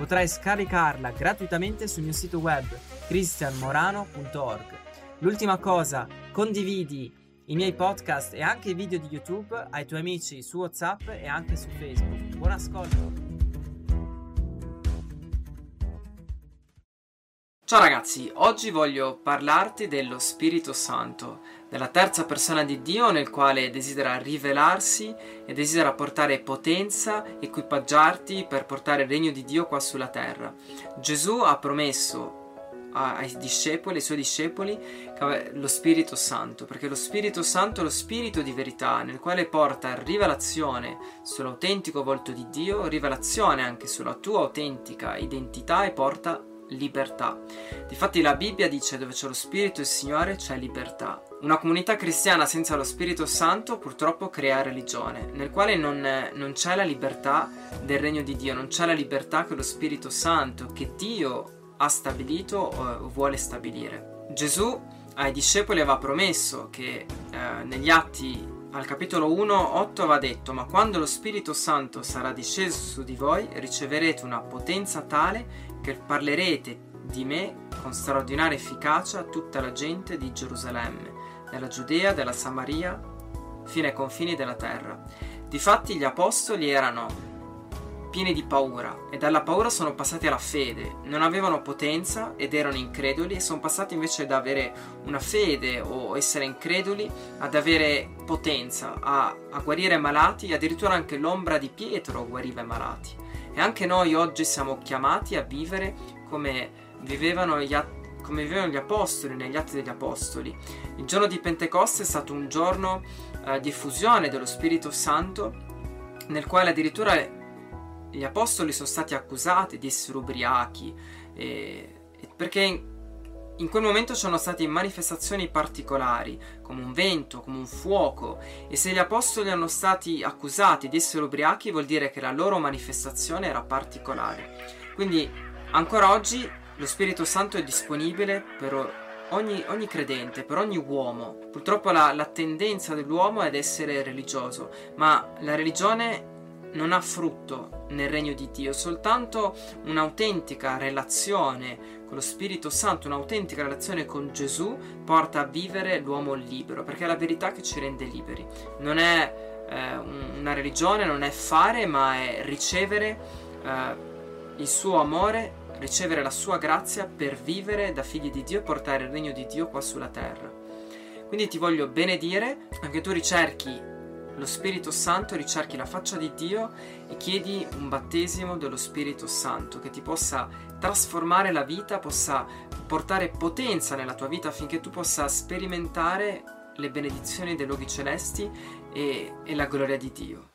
Potrai scaricarla gratuitamente sul mio sito web cristianmorano.org. L'ultima cosa, condividi i miei podcast e anche i video di YouTube ai tuoi amici su WhatsApp e anche su Facebook. Buon ascolto! Ciao ragazzi, oggi voglio parlarti dello Spirito Santo, della terza persona di Dio nel quale desidera rivelarsi e desidera portare potenza, equipaggiarti per portare il regno di Dio qua sulla terra. Gesù ha promesso ai discepoli, ai suoi discepoli, lo Spirito Santo, perché lo Spirito Santo è lo Spirito di verità, nel quale porta rivelazione sull'autentico volto di Dio, rivelazione anche sulla tua autentica identità e porta libertà. Difatti la Bibbia dice dove c'è lo Spirito del Signore c'è libertà. Una comunità cristiana senza lo Spirito Santo purtroppo crea religione, nel quale non, non c'è la libertà del regno di Dio, non c'è la libertà che lo Spirito Santo, che Dio ha stabilito o vuole stabilire. Gesù ai discepoli aveva promesso che eh, negli atti al capitolo 1, 8 va detto, ma quando lo Spirito Santo sarà disceso su di voi, riceverete una potenza tale che parlerete di me con straordinaria efficacia a tutta la gente di Gerusalemme, della Giudea, della Samaria, fino ai confini della terra. Difatti gli apostoli erano pieni di paura e dalla paura sono passati alla fede, non avevano potenza ed erano increduli e sono passati invece da avere una fede o essere increduli ad avere potenza, a, a guarire malati, addirittura anche l'ombra di Pietro guariva i malati. E anche noi oggi siamo chiamati a vivere come vivevano gli, come vivevano gli apostoli negli atti degli apostoli. Il giorno di Pentecoste è stato un giorno eh, di fusione dello Spirito Santo nel quale addirittura gli apostoli sono stati accusati di essere ubriachi eh, perché in, in quel momento c'erano state manifestazioni particolari, come un vento, come un fuoco, e se gli apostoli hanno stati accusati di essere ubriachi vuol dire che la loro manifestazione era particolare. Quindi ancora oggi lo Spirito Santo è disponibile per ogni, ogni credente, per ogni uomo. Purtroppo la, la tendenza dell'uomo è ad essere religioso, ma la religione non ha frutto nel regno di Dio, soltanto un'autentica relazione con lo Spirito Santo, un'autentica relazione con Gesù porta a vivere l'uomo libero, perché è la verità che ci rende liberi. Non è eh, una religione, non è fare, ma è ricevere eh, il suo amore, ricevere la sua grazia per vivere da figli di Dio e portare il regno di Dio qua sulla terra. Quindi ti voglio benedire, anche tu ricerchi lo Spirito Santo, ricerchi la faccia di Dio e chiedi un battesimo dello Spirito Santo che ti possa trasformare la vita, possa portare potenza nella tua vita affinché tu possa sperimentare le benedizioni dei luoghi celesti e, e la gloria di Dio.